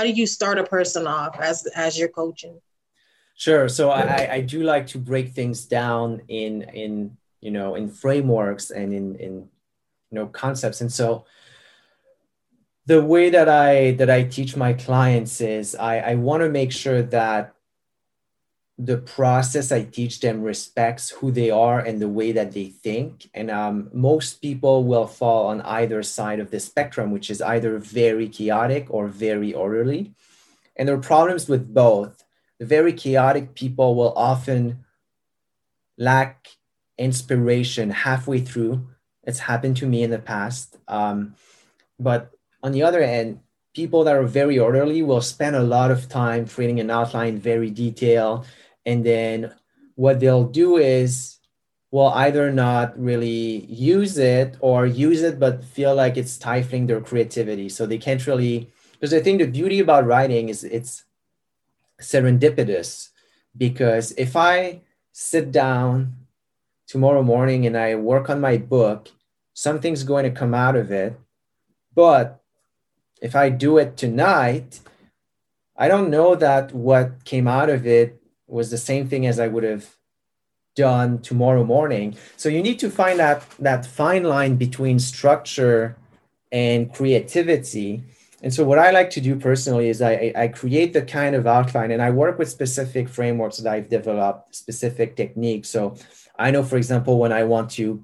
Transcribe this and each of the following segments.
How do you start a person off as as you're coaching? Sure. So i i do like to break things down in in you know in frameworks and in in you know concepts. And so the way that i that i teach my clients is i i want to make sure that the process I teach them respects who they are and the way that they think. And um, most people will fall on either side of the spectrum, which is either very chaotic or very orderly. And there are problems with both. The very chaotic people will often lack inspiration halfway through. It's happened to me in the past. Um, but on the other end, people that are very orderly will spend a lot of time creating an outline, very detailed and then what they'll do is will either not really use it or use it but feel like it's stifling their creativity. So they can't really because i think the beauty about writing is it's serendipitous. Because if i sit down tomorrow morning and i work on my book something's going to come out of it. But if i do it tonight i don't know that what came out of it was the same thing as I would have done tomorrow morning. So you need to find that that fine line between structure and creativity. And so what I like to do personally is I, I create the kind of outline and I work with specific frameworks that I've developed, specific techniques. So I know, for example, when I want to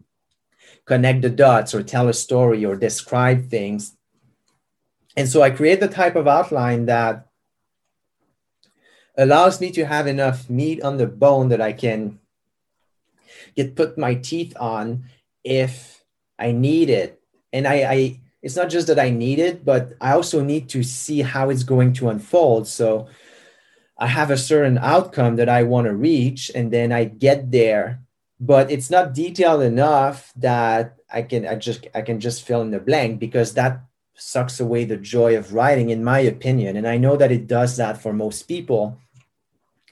connect the dots or tell a story or describe things. And so I create the type of outline that allows me to have enough meat on the bone that I can get put my teeth on if I need it. And I, I it's not just that I need it, but I also need to see how it's going to unfold. So I have a certain outcome that I want to reach, and then I get there, but it's not detailed enough that I can I just I can just fill in the blank because that sucks away the joy of writing, in my opinion. And I know that it does that for most people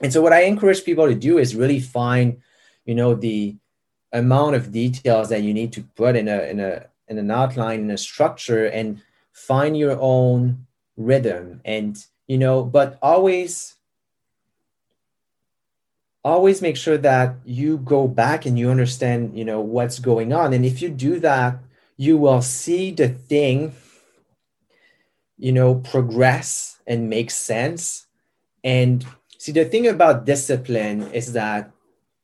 and so what I encourage people to do is really find, you know, the amount of details that you need to put in a in a in an outline in a structure and find your own rhythm. And you know but always always make sure that you go back and you understand you know what's going on. And if you do that you will see the thing you know progress and make sense. And See, the thing about discipline is that,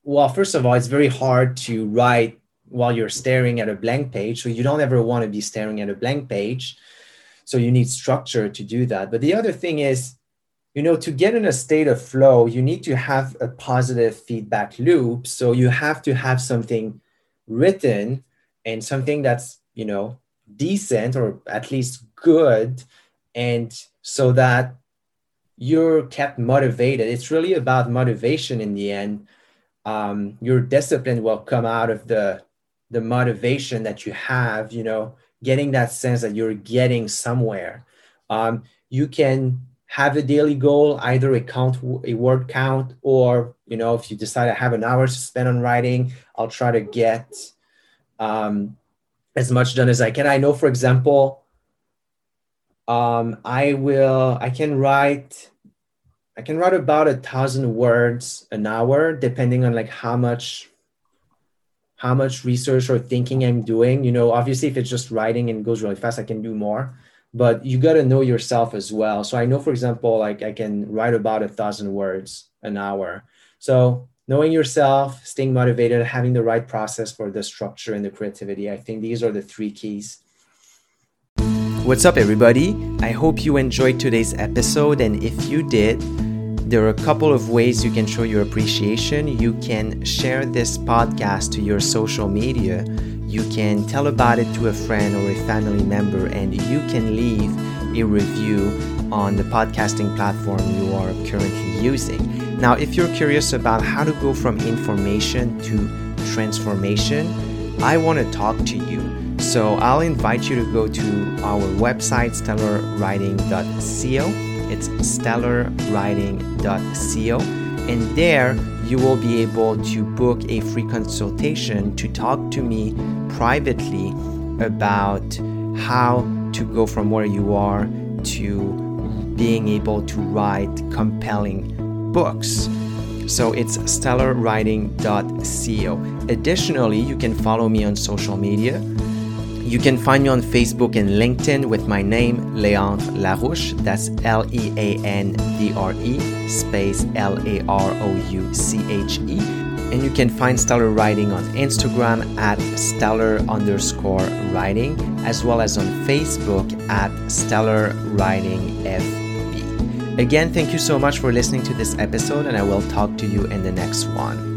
well, first of all, it's very hard to write while you're staring at a blank page. So you don't ever want to be staring at a blank page. So you need structure to do that. But the other thing is, you know, to get in a state of flow, you need to have a positive feedback loop. So you have to have something written and something that's, you know, decent or at least good. And so that you're kept motivated. It's really about motivation in the end. Um, your discipline will come out of the the motivation that you have. You know, getting that sense that you're getting somewhere. Um, you can have a daily goal, either a count, a word count, or you know, if you decide I have an hour to spend on writing, I'll try to get um, as much done as I can. I know, for example, um, I will, I can write I can write about a thousand words an hour, depending on like how much how much research or thinking I'm doing. You know, obviously if it's just writing and goes really fast, I can do more. But you got to know yourself as well. So I know, for example, like I can write about a thousand words an hour. So knowing yourself, staying motivated, having the right process for the structure and the creativity. I think these are the three keys. What's up, everybody? I hope you enjoyed today's episode. And if you did, there are a couple of ways you can show your appreciation. You can share this podcast to your social media. you can tell about it to a friend or a family member, and you can leave a review on the podcasting platform you are currently using. Now, if you're curious about how to go from information to transformation, I want to talk to you. So I'll invite you to go to our website, stellarwriting.co. It's stellarwriting.co. And there you will be able to book a free consultation to talk to me privately about how to go from where you are to being able to write compelling books. So it's stellarwriting.co. Additionally, you can follow me on social media. You can find me on Facebook and LinkedIn with my name, Leandre Larouche. That's L E A N D R E space L A R O U C H E. And you can find Stellar Writing on Instagram at stellar underscore writing, as well as on Facebook at Stellar Writing FB. Again, thank you so much for listening to this episode, and I will talk to you in the next one.